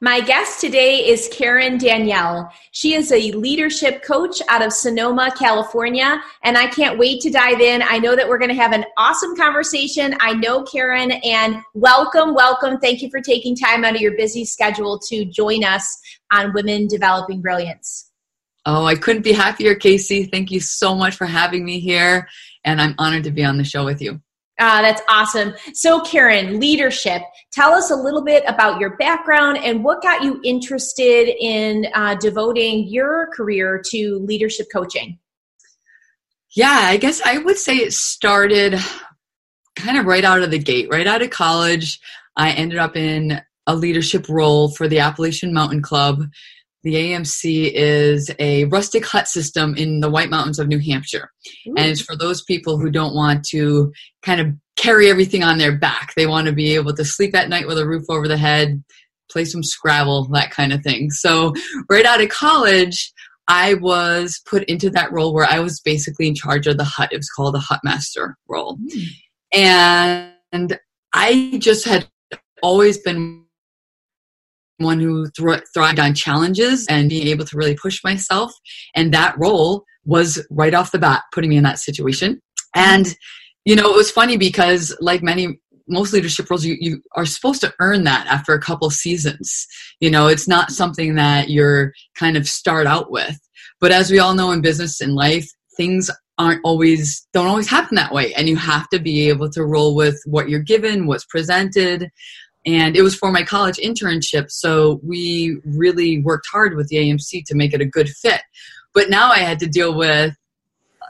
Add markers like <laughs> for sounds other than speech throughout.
My guest today is Karen Danielle. She is a leadership coach out of Sonoma, California, and I can't wait to dive in. I know that we're going to have an awesome conversation. I know Karen, and welcome, welcome. Thank you for taking time out of your busy schedule to join us on Women Developing Brilliance. Oh, I couldn't be happier, Casey. Thank you so much for having me here, and I'm honored to be on the show with you. Uh, that's awesome. So, Karen, leadership. Tell us a little bit about your background and what got you interested in uh, devoting your career to leadership coaching. Yeah, I guess I would say it started kind of right out of the gate, right out of college. I ended up in a leadership role for the Appalachian Mountain Club the AMC is a rustic hut system in the White Mountains of New Hampshire. Ooh. And it's for those people who don't want to kind of carry everything on their back. They want to be able to sleep at night with a roof over the head, play some Scrabble, that kind of thing. So, right out of college, I was put into that role where I was basically in charge of the hut. It was called the hut master role. And I just had always been one who thrived on challenges and being able to really push myself. And that role was right off the bat putting me in that situation. And, you know, it was funny because, like many, most leadership roles, you, you are supposed to earn that after a couple seasons. You know, it's not something that you're kind of start out with. But as we all know in business and life, things aren't always don't always happen that way and you have to be able to roll with what you're given what's presented and it was for my college internship so we really worked hard with the amc to make it a good fit but now i had to deal with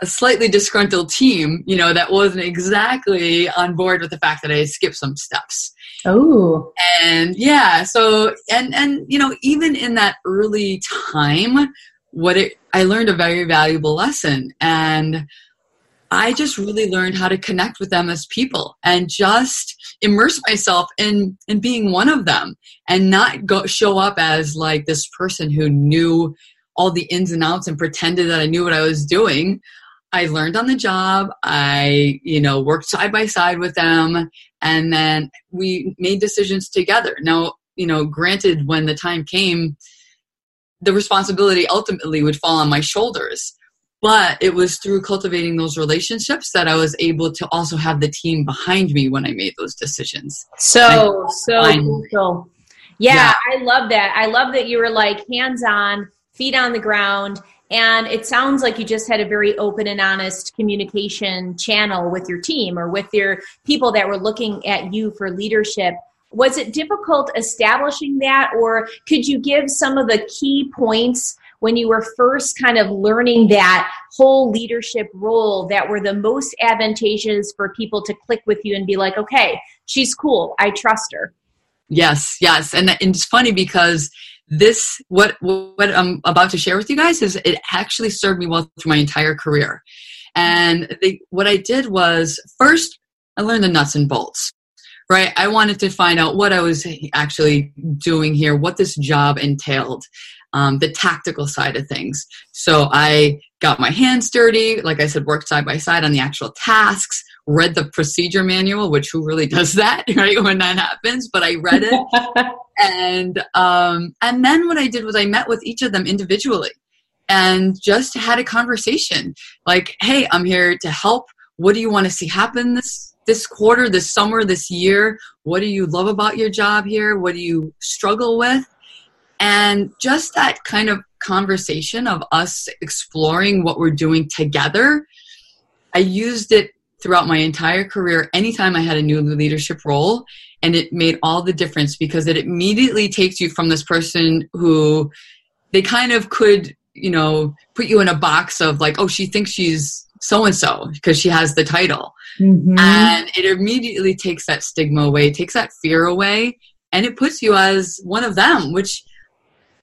a slightly disgruntled team you know that wasn't exactly on board with the fact that i skipped some steps. Oh and yeah so and and you know even in that early time what it i learned a very valuable lesson. And I just really learned how to connect with them as people and just immerse myself in in being one of them and not go show up as like this person who knew all the ins and outs and pretended that I knew what I was doing. I learned on the job. I, you know, worked side by side with them and then we made decisions together. Now, you know, granted when the time came the responsibility ultimately would fall on my shoulders but it was through cultivating those relationships that I was able to also have the team behind me when I made those decisions. So, so cool. Yeah, yeah, I love that. I love that you were like hands on, feet on the ground. And it sounds like you just had a very open and honest communication channel with your team or with your people that were looking at you for leadership. Was it difficult establishing that, or could you give some of the key points when you were first kind of learning that whole leadership role that were the most advantageous for people to click with you and be like, okay, she's cool. I trust her. Yes, yes. And, and it's funny because this what what I'm about to share with you guys is it actually served me well through my entire career. And they, what I did was first I learned the nuts and bolts. Right? I wanted to find out what I was actually doing here, what this job entailed um, the tactical side of things. So I got my hands dirty, like I said, worked side by side on the actual tasks, read the procedure manual, which who really does that, <laughs> right? When that happens, but I read it. <laughs> and um, and then what I did was I met with each of them individually and just had a conversation. Like, hey, I'm here to help. What do you want to see happen this this quarter, this summer, this year? What do you love about your job here? What do you struggle with? And just that kind of conversation of us exploring what we're doing together, I used it throughout my entire career anytime I had a new leadership role. And it made all the difference because it immediately takes you from this person who they kind of could, you know, put you in a box of like, oh, she thinks she's so and so because she has the title. Mm-hmm. And it immediately takes that stigma away, takes that fear away, and it puts you as one of them, which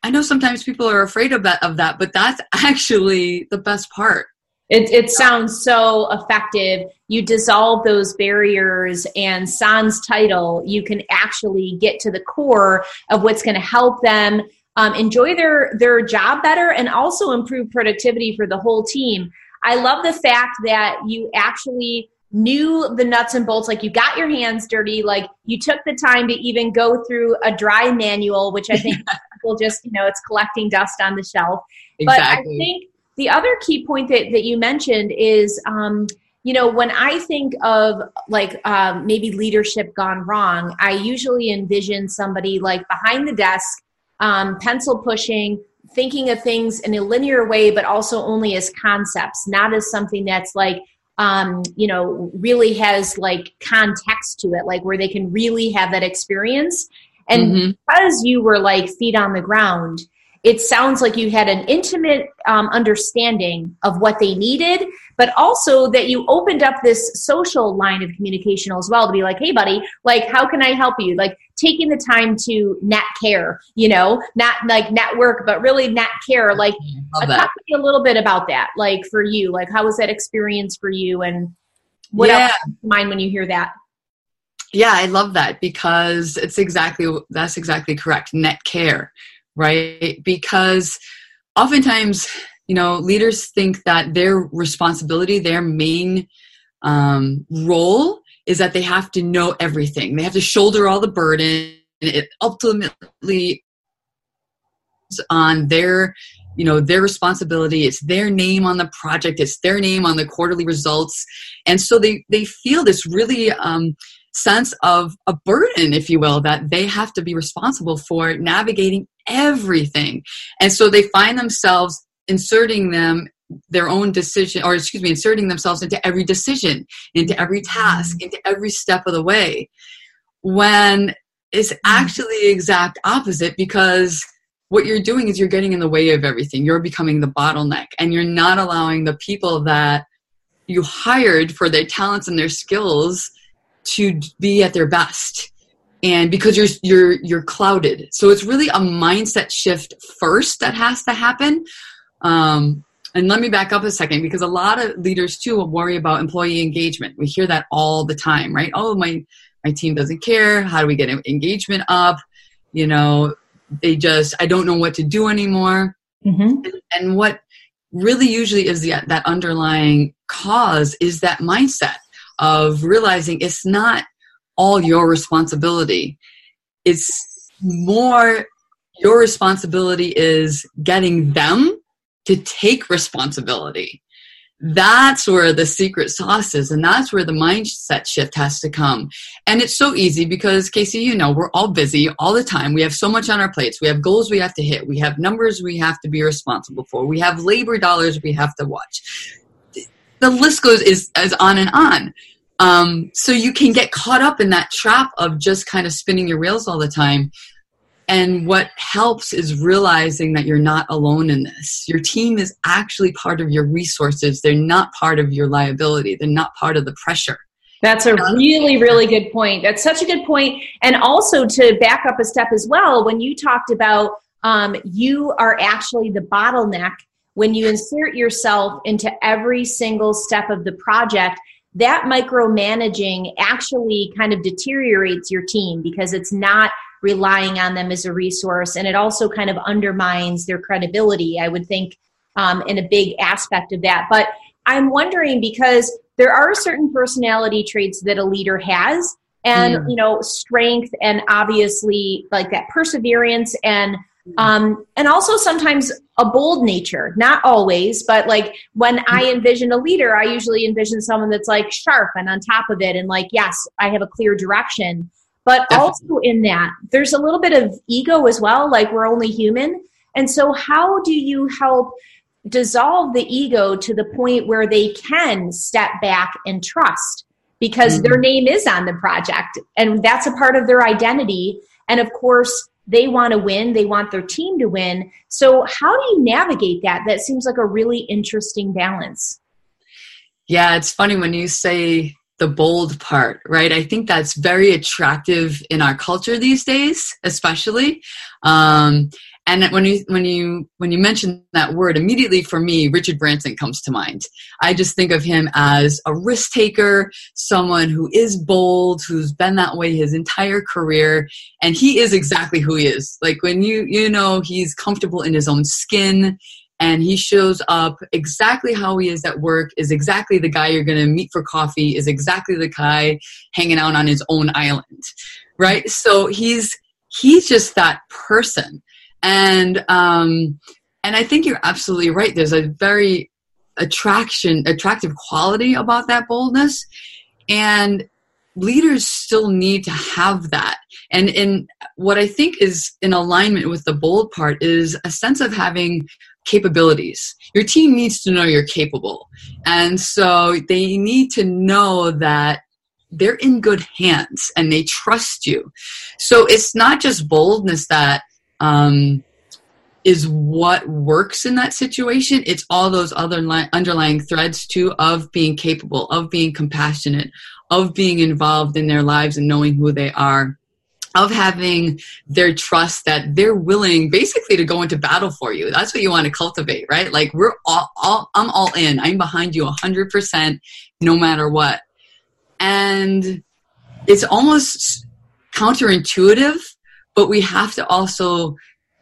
I know sometimes people are afraid of that, of that, but that's <laughs> actually the best part. It, it sounds so effective. You dissolve those barriers, and sans title, you can actually get to the core of what's going to help them um, enjoy their their job better and also improve productivity for the whole team. I love the fact that you actually knew the nuts and bolts like you got your hands dirty like you took the time to even go through a dry manual which i think <laughs> people just you know it's collecting dust on the shelf exactly. but i think the other key point that, that you mentioned is um, you know when i think of like um, maybe leadership gone wrong i usually envision somebody like behind the desk um, pencil pushing thinking of things in a linear way but also only as concepts not as something that's like um, you know really has like context to it like where they can really have that experience and mm-hmm. because you were like feet on the ground it sounds like you had an intimate um, understanding of what they needed, but also that you opened up this social line of communication as well to be like, hey, buddy, like, how can I help you? Like, taking the time to net care, you know, not like network, but really net care. Like, uh, talk to me a little bit about that. Like, for you, like, how was that experience for you? And what yeah. else comes to mind when you hear that? Yeah, I love that because it's exactly that's exactly correct. Net care right? Because oftentimes, you know, leaders think that their responsibility, their main um, role is that they have to know everything. They have to shoulder all the burden. And it ultimately on their you know their responsibility it's their name on the project it's their name on the quarterly results and so they they feel this really um, sense of a burden, if you will, that they have to be responsible for navigating everything. And so they find themselves inserting them their own decision or excuse me inserting themselves into every decision into mm-hmm. every task mm-hmm. into every step of the way when it's mm-hmm. actually the exact opposite because what you're doing is you're getting in the way of everything. You're becoming the bottleneck and you're not allowing the people that you hired for their talents and their skills to be at their best and because you're you're you're clouded. So it's really a mindset shift first that has to happen. Um, and let me back up a second because a lot of leaders too will worry about employee engagement. We hear that all the time right? Oh my my team doesn't care. How do we get engagement up? You know they just i don't know what to do anymore. Mm-hmm. and, and what really usually is the, that underlying cause is that mindset of realizing it's not all your responsibility. It's more your responsibility is getting them to take responsibility. That's where the secret sauce is, and that's where the mindset shift has to come. And it's so easy because, Casey, you know, we're all busy all the time. We have so much on our plates. We have goals we have to hit. We have numbers we have to be responsible for. We have labor dollars we have to watch. The list goes is, is on and on. Um, so you can get caught up in that trap of just kind of spinning your wheels all the time. And what helps is realizing that you're not alone in this. Your team is actually part of your resources. They're not part of your liability. They're not part of the pressure. That's a really, really good point. That's such a good point. And also to back up a step as well, when you talked about um, you are actually the bottleneck when you insert yourself into every single step of the project that micromanaging actually kind of deteriorates your team because it's not relying on them as a resource and it also kind of undermines their credibility i would think um, in a big aspect of that but i'm wondering because there are certain personality traits that a leader has and mm. you know strength and obviously like that perseverance and um, and also sometimes a bold nature not always but like when i envision a leader i usually envision someone that's like sharp and on top of it and like yes i have a clear direction. But also in that there's a little bit of ego as well like we're only human. And so how do you help dissolve the ego to the point where they can step back and trust? Because mm-hmm. their name is on the project and that's a part of their identity. And of course they want to win, they want their team to win. So, how do you navigate that? That seems like a really interesting balance. Yeah, it's funny when you say the bold part, right? I think that's very attractive in our culture these days, especially. Um, and when you when you when you mention that word immediately for me richard branson comes to mind. I just think of him as a risk taker someone who is bold who's been that way his entire career and he is exactly who he is. Like when you you know he's comfortable in his own skin and he shows up exactly how he is at work is exactly the guy you're going to meet for coffee is exactly the guy hanging out on his own island right? So he's he's just that person and um, and I think you're absolutely right. There's a very attraction, attractive quality about that boldness, and leaders still need to have that. And in what I think is in alignment with the bold part is a sense of having capabilities. Your team needs to know you're capable, and so they need to know that they're in good hands and they trust you. So it's not just boldness that um, is what works in that situation. It's all those other li- underlying threads too of being capable, of being compassionate, of being involved in their lives and knowing who they are, of having their trust that they're willing basically to go into battle for you. That's what you want to cultivate, right? Like we're all, all I'm all in. I'm behind you 100% no matter what. And it's almost counterintuitive but we have to also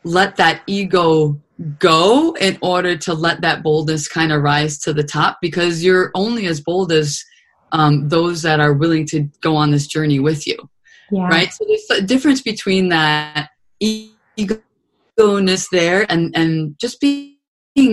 let that ego go in order to let that boldness kind of rise to the top because you're only as bold as um, those that are willing to go on this journey with you yeah. right so there's a difference between that ego-ness there and and just being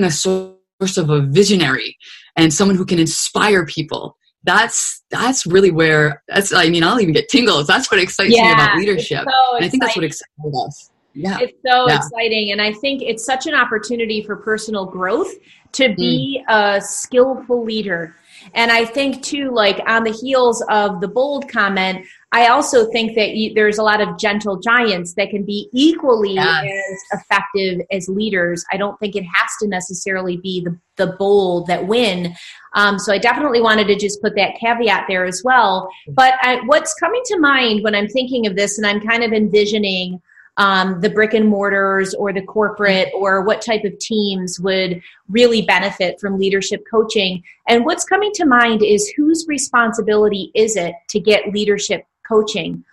a source of a visionary and someone who can inspire people that's that's really where that's i mean i'll even get tingles. That's what excites yeah, me about leadership. so and i think that's what excites us. Yeah. It's so yeah. exciting. And i think it's such an opportunity for personal growth to be mm. a skillful leader. And I think too, like on the heels of the bold comment, I also think that you, there's a lot of gentle giants that can be equally yes. as effective as leaders. I don't think it has to necessarily be the, the bold that win. Um, so I definitely wanted to just put that caveat there as well. But I, what's coming to mind when I'm thinking of this, and I'm kind of envisioning um, the brick and mortars or the corporate or what type of teams would really benefit from leadership coaching. And what's coming to mind is whose responsibility is it to get leadership coaching?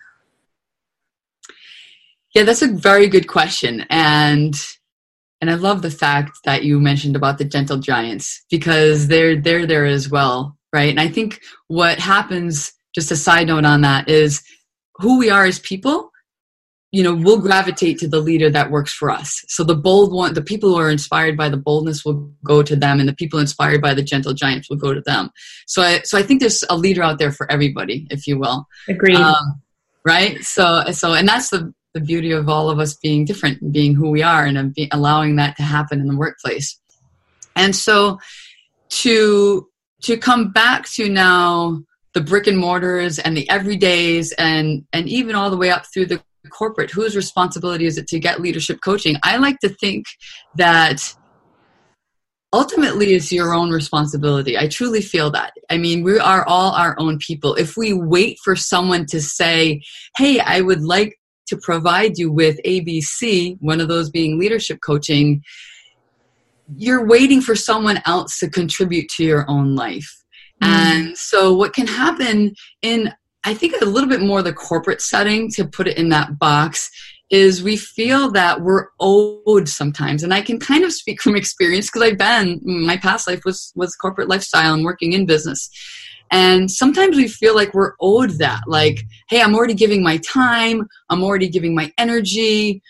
Yeah, that's a very good question. And and I love the fact that you mentioned about the gentle giants because they're they're there as well, right? And I think what happens, just a side note on that, is who we are as people you know we'll gravitate to the leader that works for us. So the bold one the people who are inspired by the boldness will go to them and the people inspired by the gentle giants will go to them. So i so i think there's a leader out there for everybody if you will. Agree um, right? So so and that's the the beauty of all of us being different and being who we are and allowing that to happen in the workplace. And so to to come back to now the brick and mortars and the everydays and and even all the way up through the corporate whose responsibility is it to get leadership coaching? I like to think that ultimately it's your own responsibility. I truly feel that. I mean we are all our own people. If we wait for someone to say hey i would like to provide you with abc one of those being leadership coaching you're waiting for someone else to contribute to your own life. Mm. and so what can happen in I think a little bit more the corporate setting to put it in that box is we feel that we're owed sometimes. And i can kind of speak from experience because i've been my past life was was corporate lifestyle and working in business. And sometimes we feel like we're owed that like hey i'm already giving my time i'm already giving my energy.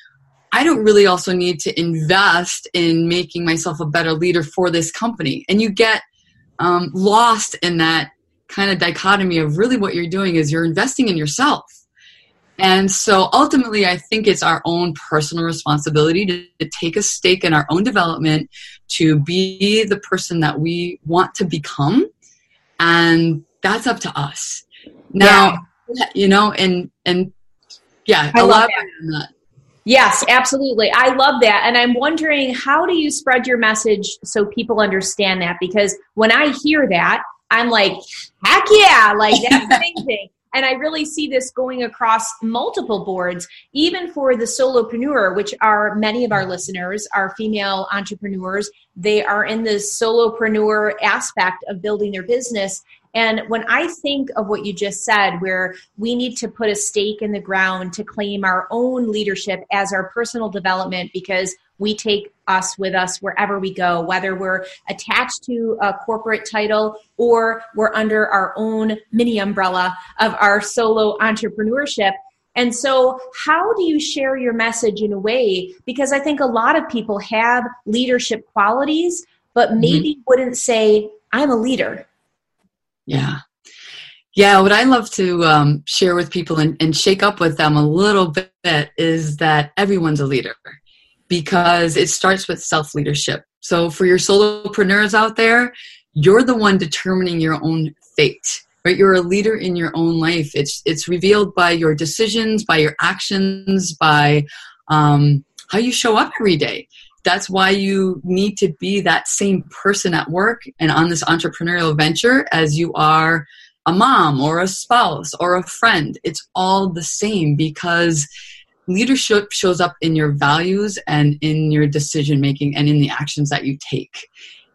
I don't really also need to invest in making myself a better leader for this company. And you get um, lost in that kind of dichotomy of really what you're doing is you're investing in yourself. And so ultimately, I think it's our own personal responsibility to, to, take a stake in our own development, to be the person that we want to become. And that's up to us. Now, yeah. you know, and, and yeah, I love that. Yes, absolutely. I love that. And I'm wondering, how do you spread your message so people understand that? Because when I hear that, I'm like, heck yeah, like that's amazing. <laughs> And I really see this going across multiple boards, even for the solopreneur, which are many of our listeners are female entrepreneurs. They are in the solopreneur aspect of building their business. And when I think of what you just said, where we need to put a stake in the ground to claim our own leadership as our personal development, because we take us with us wherever we go, whether we're attached to a corporate title or we're under our own mini umbrella of our solo entrepreneurship. And so, how do you share your message in a way? Because I think a lot of people have leadership qualities, but mm-hmm. maybe mm-hmm. wouldn't say, I'm a leader. Yeah. Yeah, what I love to um, share with people and, and shake up with them a little bit is that everyone's a leader because it starts with self leadership. So for your solopreneurs out there, you're the one determining your own fate. Right? You're a leader in your own life. It's it's revealed by your decisions, by your actions, by um, how you show up every day. That's why you need to be that same person at work and on this entrepreneurial venture as you are a mom or a spouse or a friend. It's all the same because leadership shows up in your values and in your decision making and in the actions that you take.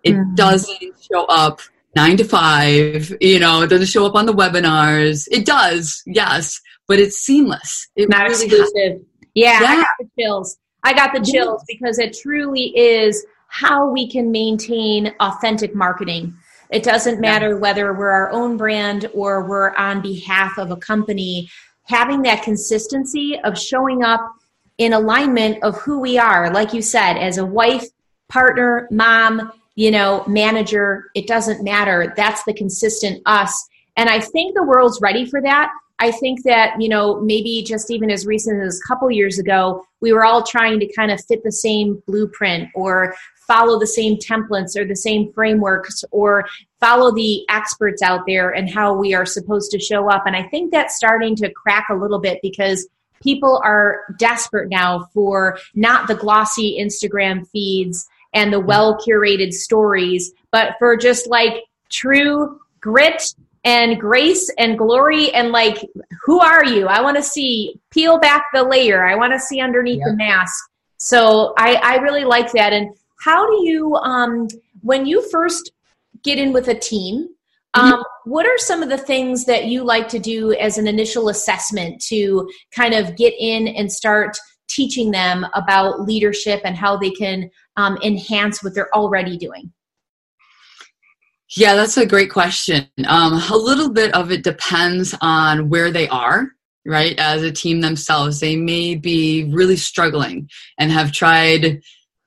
It mm-hmm. doesn't show up nine to five, you know, it doesn't show up on the webinars. It does, yes, but it's seamless. It Not really exclusive. Yeah, yeah, I got the chills. I got the chills because it truly is how we can maintain authentic marketing. It doesn't matter whether we're our own brand or we're on behalf of a company having that consistency of showing up in alignment of who we are, like you said, as a wife, partner, mom, you know, manager, it doesn't matter. That's the consistent us. And I think the world's ready for that. I think that, you know, maybe just even as recent as a couple years ago, we were all trying to kind of fit the same blueprint or follow the same templates or the same frameworks or follow the experts out there and how we are supposed to show up. And I think that's starting to crack a little bit because people are desperate now for not the glossy Instagram feeds and the well curated stories, but for just like true grit and grace and glory and like who are you? I want to see peel back the layer. I want to see underneath the mask. So I, I really like that. And how do you um, when you first get in with a team um, mm-hmm. what are some of the things that you like to do as an initial assessment to kind of get in and start teaching them about leadership and how they can um, enhance what they're already doing? Yeah that's a great question. Um, a little bit of it depends on where they are right? As a team themselves they may be really struggling and have tried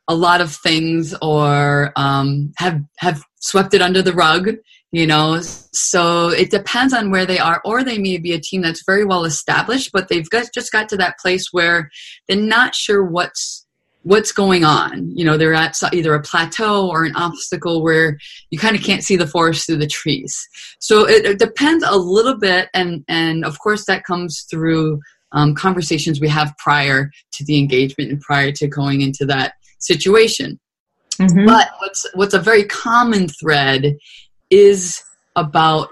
a lot of things or um, have have swept it under the rug you know? So it depends on where they are or they may be a team that's very well established but they've got, just got to that place where they're not sure what's what's going on. You know they're at either a plateau or an obstacle where you kind of can't see the forest through the trees. So it, it depends a little bit and and of course that comes through um, conversations we have prior to the engagement and prior to going into that situation. Mm-hmm. But what's what's a very common thread is about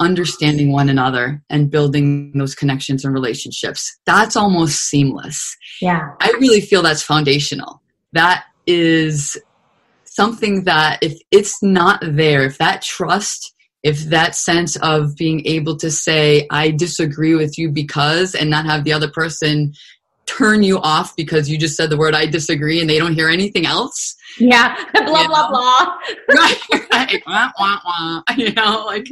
understanding one another and building those connections and relationships. That's almost seamless. Yeah. I really feel that's foundational. That is something that if it's not there, if that trust, if that sense of being able to say, I disagree with you because, and not have the other person turn you off because you just said the word I disagree and they don't hear anything else. Yeah, <laughs> blah blah blah. <laughs> right, right. wah, wah, wah. <laughs> You know, like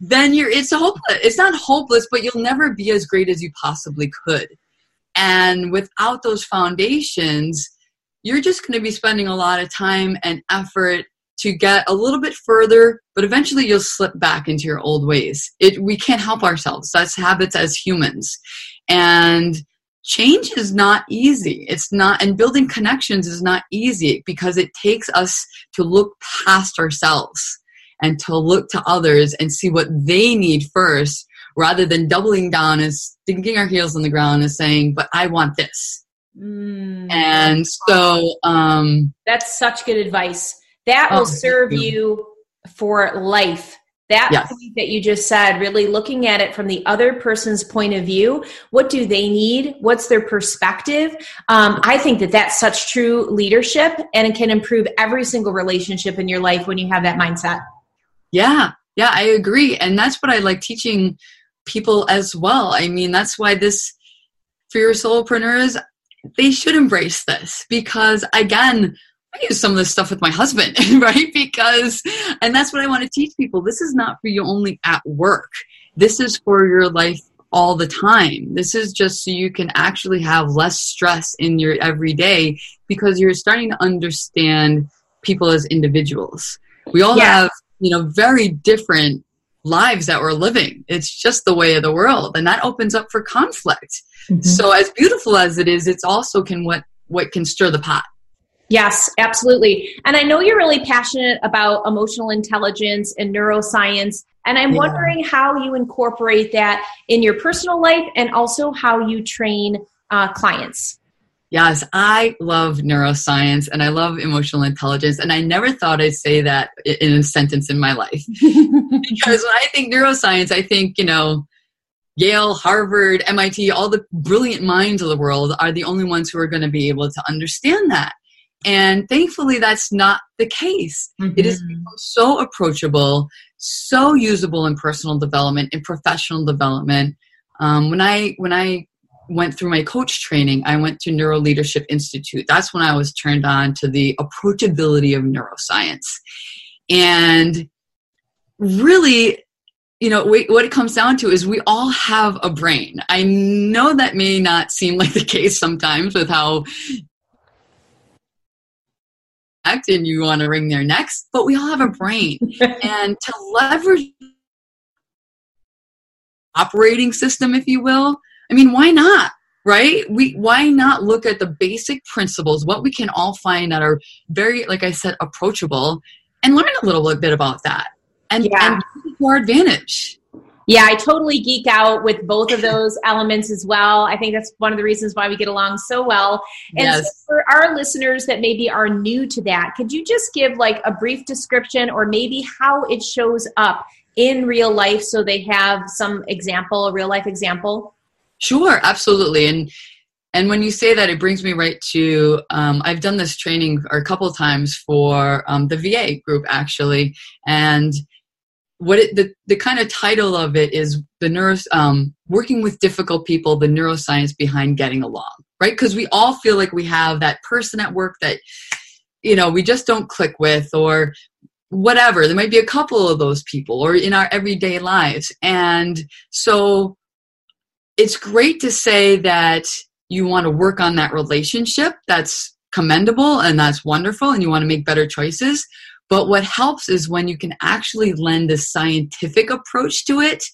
then you're it's hopeless. It's not hopeless, but you'll never be as great as you possibly could. And without those foundations, you're just going to be spending a lot of time and effort to get a little bit further, but eventually you'll slip back into your old ways. It we can't help ourselves. That's habits as humans. And change is not easy. It's not, and building connections is not easy because it takes us to look past ourselves and to look to others and see what they need first rather than doubling down and sticking our heels on the ground and saying, but I want this. Mm. And so, um, that's such good advice. That will oh, serve you for life that yes. point that you just said, really looking at it from the other person's point of view. What do they need? What's their perspective? Um, I think that that's such true leadership and it can improve every single relationship in your life when you have that mindset. Yeah, yeah, I agree. And that's what I like teaching people as well. I mean, that's why this for your solopreneurs, they should embrace this because again, I use some of this stuff with my husband, <laughs> right? Because, and that's what I want to teach people. This is not for you only at work. This is for your life all the time. This is just so you can actually have less stress in your everyday because you're starting to understand people as individuals. We all yeah. have, you know, very different lives that we're living. It's just the way of the world. And that opens up for conflict. Mm-hmm. So as beautiful as it is, it's also can what what can stir the pot. Yes, absolutely. And I know you're really passionate about emotional intelligence and neuroscience. And I'm yeah. wondering how you incorporate that in your personal life and also how you train uh, clients. Yes, I love neuroscience and I love emotional intelligence. And I never thought I'd say that in a sentence in my life. <laughs> because when I think neuroscience, I think, you know, Yale, Harvard, MIT, all the brilliant minds of the world are the only ones who are going to be able to understand that. And thankfully, that's not the case. Mm-hmm. It has become so approachable, so usable in personal development, in professional development. Um, when I when I went through my coach training, I went to Neuro Leadership Institute. That's when I was turned on to the approachability of neuroscience, and really you know what it comes down to is we all have a brain i know that may not seem like the case sometimes with how and you want to wring their necks, but we all have a brain. <laughs> and to leverage operating system, if you will, I mean, why not? Right? We why not look at the basic principles, what we can all find that are very, like I said, approachable, and learn a little bit about that. And, yeah. and to our advantage yeah, I totally geek out with both of those <laughs> elements as well. I think that's one of the reasons why we get along so well. And yes. so for our listeners that maybe are new to that, could you just give like a brief description or maybe how it shows up in real life so they have some example, a real life example? Sure, absolutely. And and when you say that, it brings me right to um, I've done this training a couple times for um, the VA group actually, and what it, the, the kind of title of it is the neuro um, working with difficult people the neuroscience behind getting along right? Because we all feel like we have that person at work that you know we just don't click with or whatever. There might be a couple of those people or in our everyday lives. And so it's great to say that you want to work on that relationship that's commendable and that's wonderful and you want to make better choices but what helps is when you can actually lend a scientific approach to it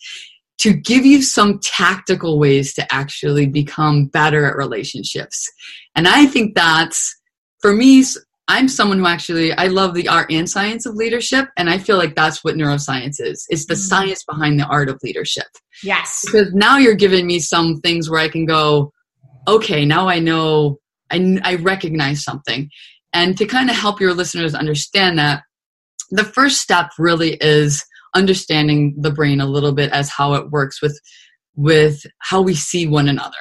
to give you some tactical ways to actually become better at relationships. And I think that's, for me, I'm someone who actually, I love the art and science of leadership. And I feel like that's what neuroscience is. It's the mm-hmm. science behind the art of leadership. Yes. Because now you're giving me some things where I can go, okay, now I know, I, I recognize something. And to kind of help your listeners understand that, the first step really is understanding the brain a little bit as how it works with with how we see one another.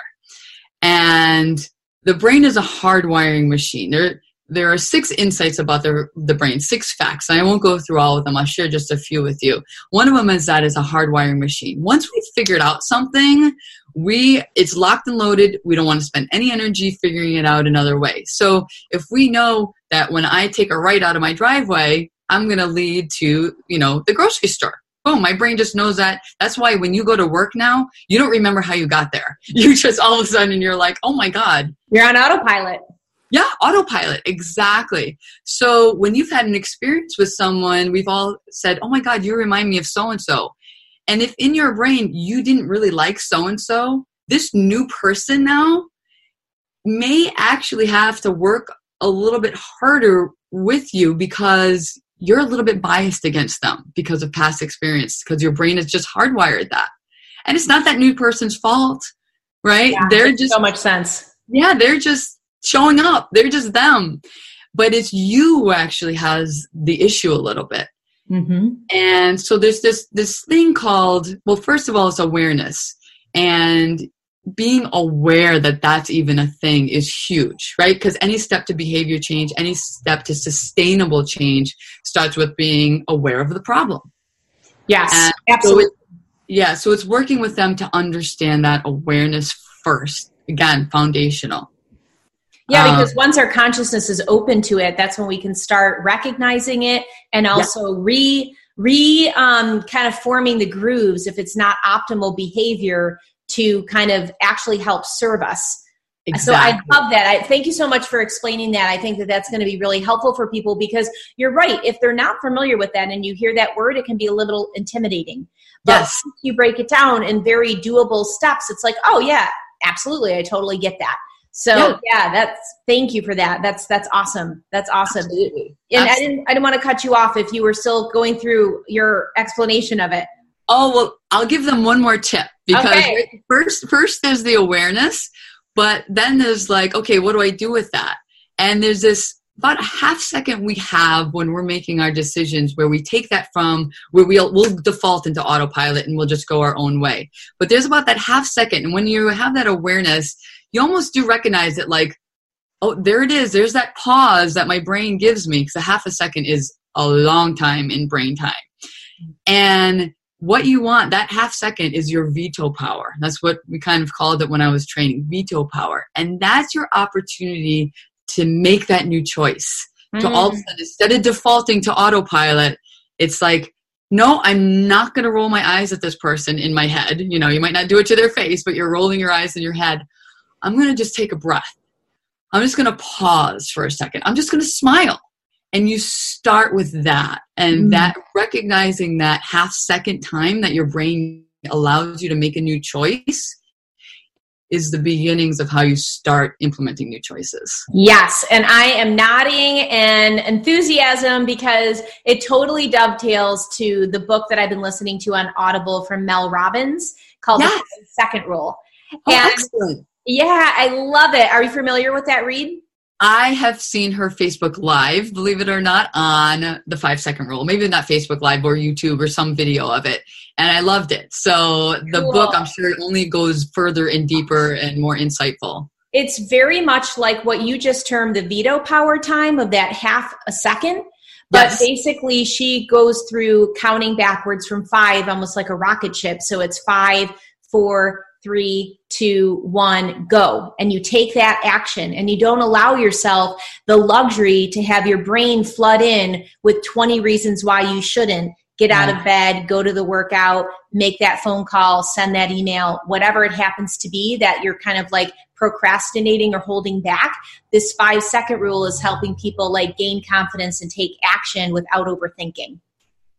And the brain is a hardwiring machine. There there are six insights about the, the brain, six facts. I won't go through all of them. I'll share just a few with you. One of them is that it's a hardwiring machine. Once we've figured out something, we it's locked and loaded. We don't want to spend any energy figuring it out another way. So if we know that when I take a right out of my driveway, I'm going to lead to, you know, the grocery store. Boom, my brain just knows that. That's why when you go to work now, you don't remember how you got there. <laughs> You just all of a sudden you're like, oh my God. You're on autopilot. Yeah, autopilot, exactly. So when you've had an experience with someone, we've all said, oh my God, you remind me of so and so. And if in your brain you didn't really like so and so, this new person now may actually have to work a little bit harder with you because you're a little bit biased against them because of past experience because your brain is just hardwired that and it's not that new person's fault right yeah, they're just so much sense yeah they're just showing up they're just them but it's you who actually has the issue a little bit Mm-hmm. And so there's this this thing called well, first of all, it's awareness, and being aware that that's even a thing is huge, right? Because any step to behavior change, any step to sustainable change starts with being aware of the problem. Yes, and absolutely. So it, yeah, so it's working with them to understand that awareness first. Again, foundational. Yeah, because um, once our consciousness is open to it, that's when we can start recognizing it and also yeah. re re um, kind of forming the grooves if it's not optimal behavior to kind of actually help serve us. Exactly. So I love that. I thank you so much for explaining that. I think that that's going to be really helpful for people because you're right. If they're not familiar with that and you hear that word, it can be a little intimidating. But yes. you break it down in very doable steps, it's like, oh yeah, absolutely, I totally get that. So yeah. yeah, that's thank you for that. That's that's awesome. That's awesome. Absolutely. And Absolutely. I didn't I didn't want to cut you off if you were still going through your explanation of it. Oh well, I'll give them one more tip because okay. first first there's the awareness, but then there's like, okay, what do I do with that? And there's this about a half second we have when we're making our decisions where we take that from where we'll, we'll default into autopilot and we'll just go our own way but there's about that half second and when you have that awareness you almost do recognize it like, oh, there it is. There's that pause that my brain gives me because a half a second is a long time in brain time. And what you want, that half second is your veto power. That's what we kind of called it when I was training veto power. And that's your opportunity to make that new choice. Mm. To all of a sudden, instead of defaulting to autopilot, it's like, no, I'm not going to roll my eyes at this person in my head. You know, you might not do it to their face, but you're rolling your eyes in your head. I'm going to just take a breath. I'm just going to pause for a second. I'm just going to smile. And you start with that and mm-hmm. that recognizing that half second time that your brain allows you to make a new choice is the beginnings of how you start implementing new choices. Yes, and I am nodding in enthusiasm because it totally dovetails to the book that I've been listening to on Audible from Mel Robbins called yes. The Second Rule. Oh, and excellent. Yeah, I love it. Are you familiar with that read? I have seen her Facebook Live, believe it or not, on the five second rule. Maybe not Facebook Live or YouTube or some video of it. And I loved it. So the cool. book, I'm sure, only goes further and deeper and more insightful. It's very much like what you just termed the veto power time of that half a second. But yes. basically, she goes through counting backwards from five, almost like a rocket ship. So it's five, four, three, two, one, go. And you take that action and you don't allow yourself the luxury to have your brain flood in with 20 reasons why you shouldn't get out of mm. bed, go to the workout, make that phone call, send that email, whatever it happens to be that you're kind of like procrastinating or holding back. This five second rule is helping people like gain confidence and take action without overthinking.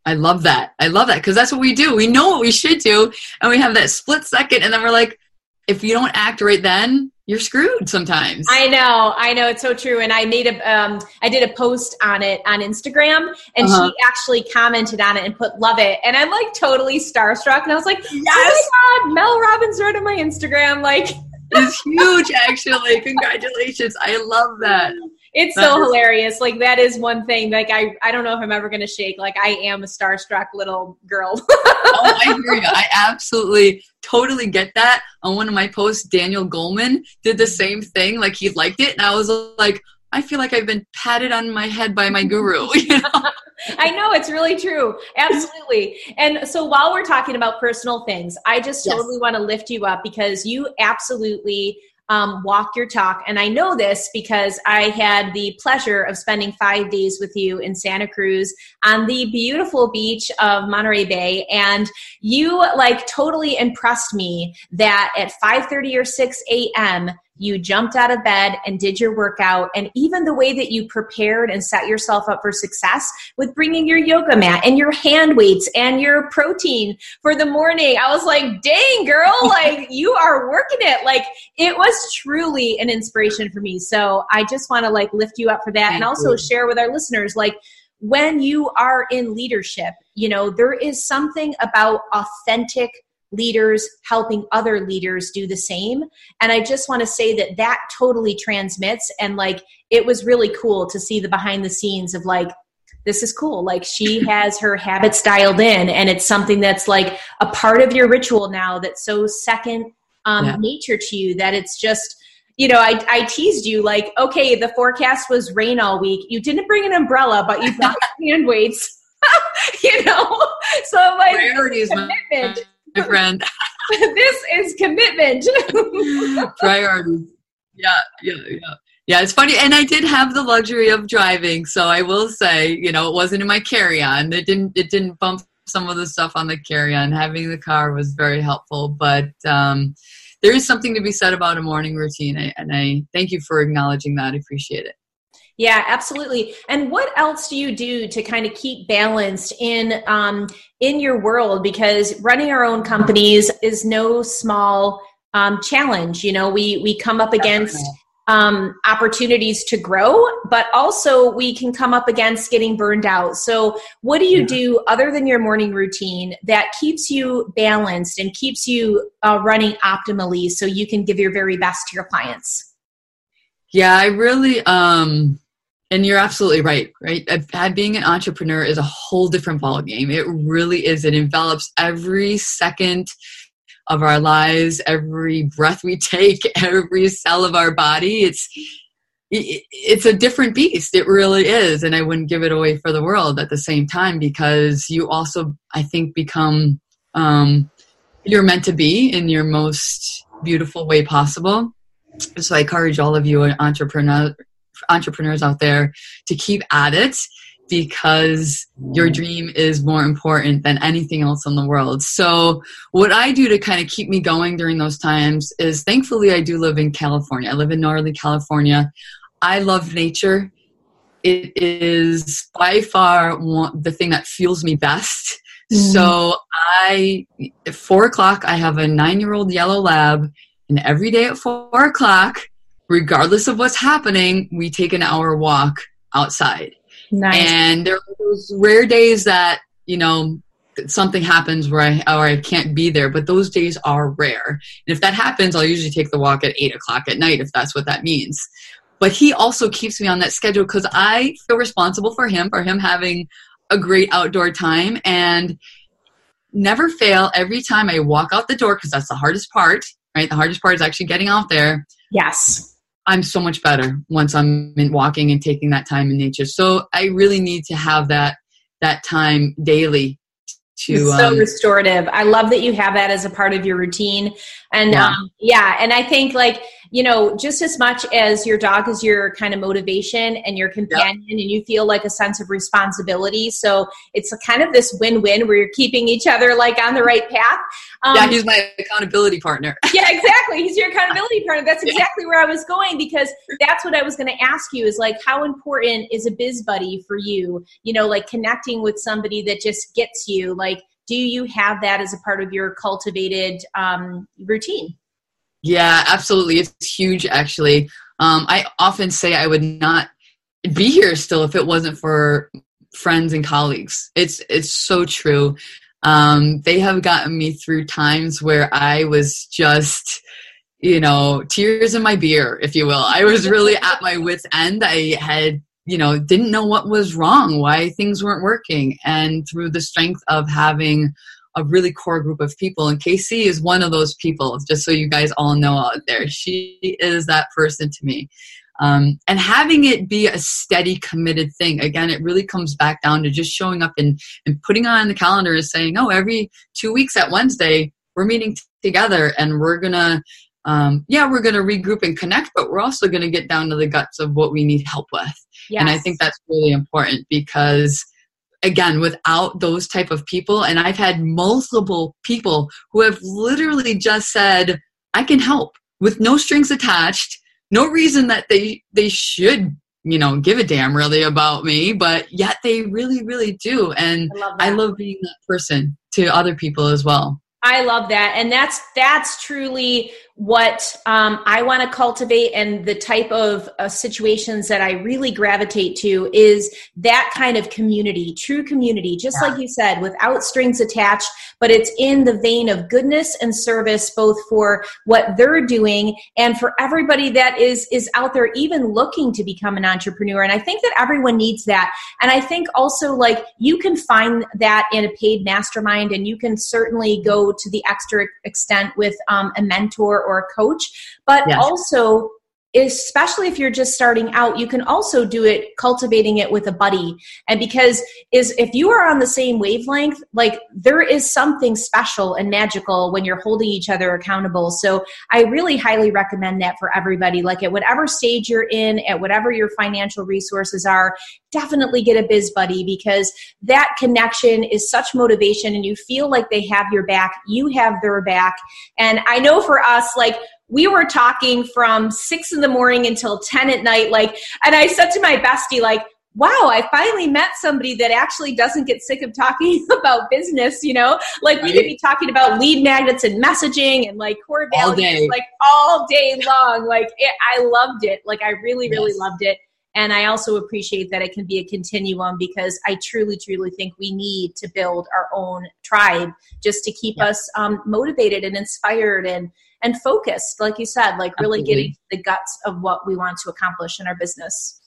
I love that. I love that because that's what we do. We know what we should do, and we have that split second, and then we're like, if you don't act right then, you're screwed sometimes. I know, I know, it's so true. And I made a, um, I did a post on it on Instagram, and uh-huh. she actually commented on it and put "love it," and I'm like totally starstruck, and I was like, yes! "Oh my god, Mel Robbins wrote on my Instagram!" Like, it's huge, actually. Congratulations! I love that. It's so hilarious. Like that is one thing. Like I, I don't know if I'm ever gonna shake. Like I am a starstruck little girl. <laughs> oh, I hear you. I absolutely, totally get that. On one of my posts, Daniel Goleman did the same thing. Like he liked it, and I was like, I feel like I've been patted on my head by my guru. <laughs> You know? <laughs> I know it's really true. Absolutely. And so while we're talking about personal things, I just yes. totally want to lift you up because you absolutely um, walk your talk. And I know this because I had the pleasure of spending five days with you in Santa Cruz on the beautiful beach of Monterey Bay. And you like totally impressed me that at 5.30 or 6 a.m., you jumped out of bed and did your workout. And even the way that you prepared and set yourself up for success with bringing your yoga mat and your hand weights and your protein for the morning i was like dang girl <laughs> like you are working it. Like it was truly an inspiration for me. So i just want to like lift you up for that Thank and also you. share with our listeners like when you are in leadership you know there is something about authentic leaders helping other leaders do the same and i just want to say that that totally transmits and like it was really cool to see the behind the scenes of like this is cool. Like she <laughs> has her habits dialed in, and it's something that's like a part of your ritual now that's so second um, yeah. nature to you that it's just you know, I, I teased you like, okay, the forecast was rain all week. You didn't bring an umbrella, but you got <laughs> hand weights. <laughs> you know, so like commitment. My friend. <laughs> this is commitment. <laughs> priorities. Yeah, yeah, yeah. Yeah, it's funny, and I did have the luxury of driving, so I will say, you know, it wasn't in my carry-on. It didn't. It didn't bump some of the stuff on the carry-on. Having the car was very helpful, but um, there is something to be said about a morning routine, and I thank you for acknowledging that. I appreciate it. Yeah, absolutely. And what else do you do to kind of keep balanced in um, in your world? Because running our own companies is no small um, challenge. You know, we we come up against um, opportunities to grow, but also we can come up against getting burned out. So, what do you yeah. do other than your morning routine that keeps you balanced and keeps you uh, running optimally so you can give your very best to your clients? Yeah, I really, um, and you're absolutely right, right? Being an entrepreneur is a whole different ballgame. It really is. It envelops every second of our lives, every breath we <laughs> take, every cell of our body. It's it's a different beast. It really is, and I wouldn't give it away for the world at the same time because you also, I think, become um, you're meant to be in your most beautiful way possible. So I encourage all of you entrepreneur, entrepreneurs out there to keep at it because your dream is more important than anything else in the world. So, what I do to kind of keep me going during those times is thankfully, I do live in California. I live in Northern California. I love nature. It is by far one, the thing that fuels me best. Mm-hmm. So, I, at four o'clock, I have a nine year old yellow lab, and every day at four o'clock, regardless of what's happening, we take an hour walk outside Nice. And there are those rare days that, you know, something happens where I or I can't be there, but those days are rare. And if that happens, I'll usually take the walk at eight o'clock at night if that's what that means. But he also keeps me on that schedule because I feel responsible for him, for him having a great outdoor time and never fail every time I walk out the door because that's the hardest part, right? The hardest part is actually getting out there. Yes. I'm so much better once I'm in walking and taking that time in nature. So I really need to have that that time daily to it's so um, restorative. I love that you have that as a part of your routine. And yeah. Um, yeah, and I think like you know, just as much as your dog is your kind of motivation and your companion, yep. and you feel like a sense of responsibility. So it's kind of this win win where you're keeping each other like on the right path. Um, yeah, he's my accountability partner. <laughs> yeah, exactly. He's your accountability partner. That's exactly yeah. where I was going because that's what I was going to ask you is like, how important is a biz buddy for you? You know, like connecting with somebody that just gets you. Like, do you have that as a part of your cultivated um, routine? Yeah, absolutely. It's huge, actually. Um, I often say I would not be here still if it wasn't for friends and colleagues. It's it's so true. Um, they have gotten me through times where I was just, you know, tears in my beer, if you will. I was really <laughs> at my wits' end. I had, you know, didn't know what was wrong, why things weren't working, and through the strength of having a really core group of people. And Casey is one of those people, just so you guys all know out there. She is that person to me. Um, and having it be a steady, committed thing. Again, it really comes back down to just showing up and, and putting on the calendar and saying, oh, every two weeks at Wednesday, we're meeting t- together and we're going to, um, yeah, we're going to regroup and connect, but we're also going to get down to the guts of what we need help with. Yes. And I think that's really important because – again without those type of people. And i've had multiple people who have literally just said i can help with no strings attached no reason that they they should you know give a damn really about me but yet they really really do. And I love, I love being that person to other people as well. I love that. And that's that's truly what um, I want to cultivate and the type of uh, situations that I really gravitate to is that kind of community, true community, just yeah. like you said, without strings attached, but it's in the vein of goodness and service, both for what they're doing and for everybody that is is out there even looking to become an entrepreneur. And I think that everyone needs that. And I think also like you can find that in a paid mastermind, and you can certainly go to the extra extent with um, a mentor or a coach, but yes. also especially if you're just starting out you can also do it cultivating it with a buddy. And because is if you are on the same wavelength like there is something special and magical when you're holding each other accountable. So i really highly recommend that for everybody. Like at whatever stage you're in at whatever your financial resources are definitely get a biz buddy because that connection is such motivation and you feel like they have your back you have their back. And i know for us like we were talking from six in the morning until 10 at night. Like, and I said to my bestie, like, wow, I finally met somebody that actually doesn't get sick of talking <laughs> about business, you know? Like we could be talking about lead magnets and messaging and like core values like all day long. Like it, I loved it. Like I really, really yes. loved it. And I also appreciate that it can be a continuum because I truly, truly think we need to build our own tribe just to keep yeah. us um, motivated and inspired and and focused, like you said, like really Absolutely. getting the guts of what we want to accomplish in our business.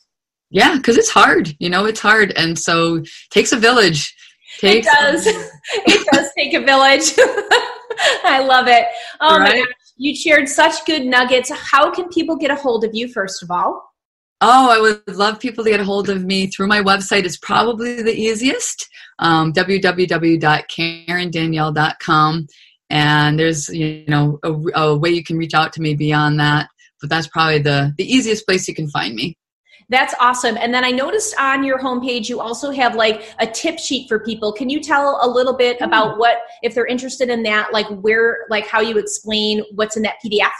Yeah, because it's hard, you know, it's hard. And so it takes a village. Takes it does. <laughs> it does take a village. <laughs> I love it. Oh right? my gosh. You shared such good nuggets. How can people get a hold of you, first of all? Oh, I would love people to get a hold of me through my website is probably the easiest. Um, www.karendanielle.com and there's you know a, a, way you can reach out to me beyond that but that's probably the the easiest place you can find me. That's awesome. And then i noticed on your homepage you also have like a tip sheet for people. Can you tell a little bit mm. about what if they're interested in that like where like how you explain what's in that pdf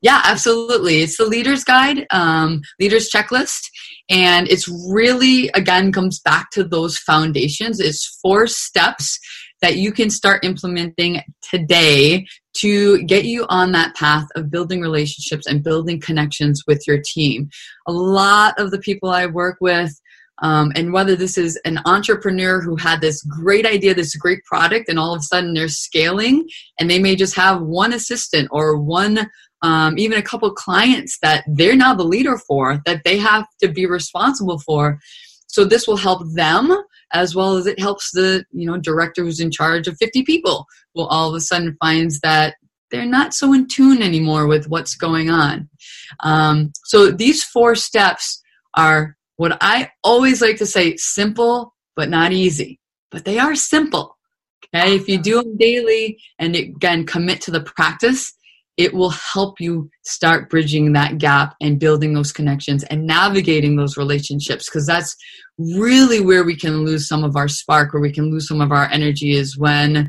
yeah absolutely. It's the leaders guide um, leaders checklist. And it's really again comes back to those foundations. It's four steps that you can start implementing today to get you on that path of building relationships and building connections with your team. A lot of the people I work with, um, and whether this is an entrepreneur who had this great idea, this great product, and all of a sudden they're scaling, and they may just have one assistant or one, um, even a couple clients that they're now the leader for, that they have to be responsible for. So this will help them as well as it helps the you know director who's in charge of 50 people will all of a sudden finds that they're not so in tune anymore with what's going on. Um, so these four steps are what i always like to say simple but not easy but they are simple. Okay if you do them daily and again commit to the practice it will help you start bridging that gap and building those connections and navigating those relationships because that's really where we can lose some of our spark where we can lose some of our energy is when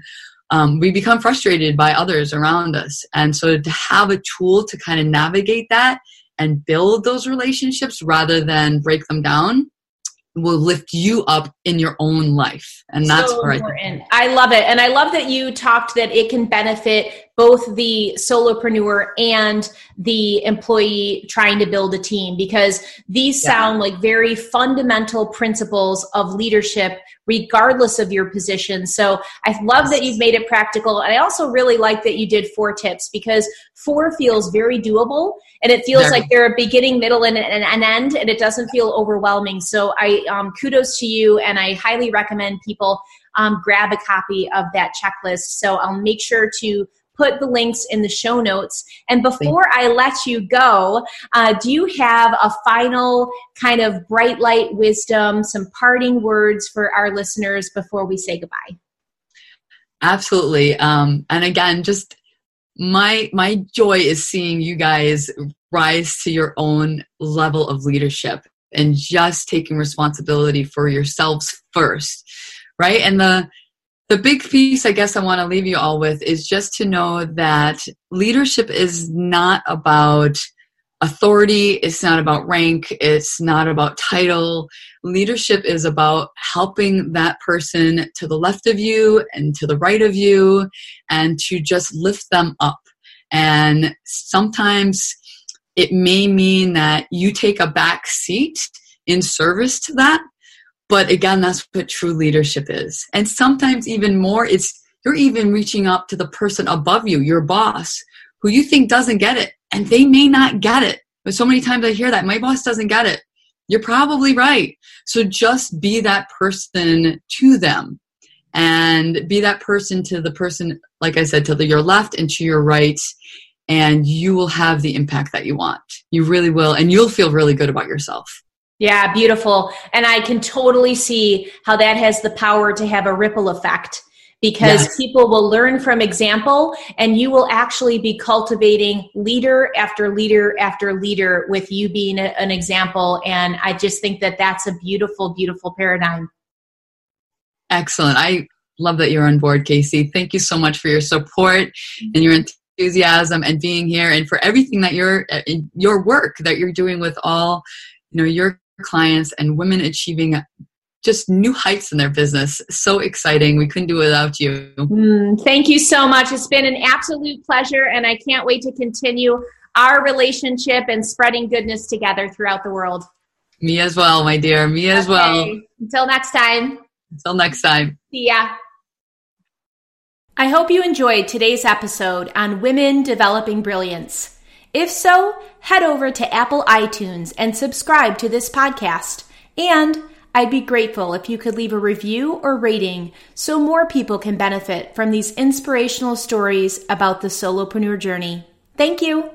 um, we become frustrated by others around us. And so to have a tool to kind of navigate that and build those relationships rather than break them down will lift you up in your own life. And that's so important. I, I love it. And i love that you talked that it can benefit both the solopreneur and the employee trying to build a team because these yeah. sound like very fundamental principles of leadership regardless of your position. So I love that you've made it practical. And I also really like that you did four tips because four feels very doable and it feels like they're a beginning, middle, and an end, and it doesn't feel overwhelming. So I um, kudos to you, and I highly recommend people um, grab a copy of that checklist. So I'll make sure to put the links in the show notes. And before I let you go, uh, do you have a final kind of bright light wisdom, some parting words for our listeners before we say goodbye? Absolutely. Um, and again, just my my joy is seeing you guys rise to your own level of leadership and just taking responsibility for yourselves first right and the the big piece I guess I want to leave you all with is just to know that leadership is not about authority, it's not about rank, it's not about title. Leadership is about helping that person to the left of you and to the right of you and to just lift them up And sometimes it may mean that you take a back seat in service to that. But again, that's what true leadership is. And sometimes even more, it's you're even reaching up to the person above you, your boss, who you think doesn't get it. And they may not get it. But so many times I hear that my boss doesn't get it. You're probably right. So just be that person to them and be that person to the person, like I said, to the, your left and to your right. And you will have the impact that you want. You really will. And you'll feel really good about yourself. Yeah, beautiful. And I can totally see how that has the power to have a ripple effect because yes. people will learn from example and you will actually be cultivating leader after leader after leader with you being a, an example. And I just think that that's a beautiful, beautiful paradigm. Excellent. I love that you're on board, Casey. Thank you so much for your support and your enthusiasm and being here and for everything that you're, uh, your work that you're doing with all, you know, your clients and women achieving just new heights in their business. So exciting. We couldn't do it without you. Mm, thank you so much. It's been an absolute pleasure, and I can't wait to continue our relationship and spreading goodness together throughout the world. Me as well, my dear. Me as okay. well. Until next time. Until next time. See ya. I hope you enjoyed today's episode on women developing brilliance. If so, head over to Apple iTunes and subscribe to this podcast. And I'd be grateful if you could leave a review or rating so more people can benefit from these inspirational stories about the solopreneur journey. Thank you.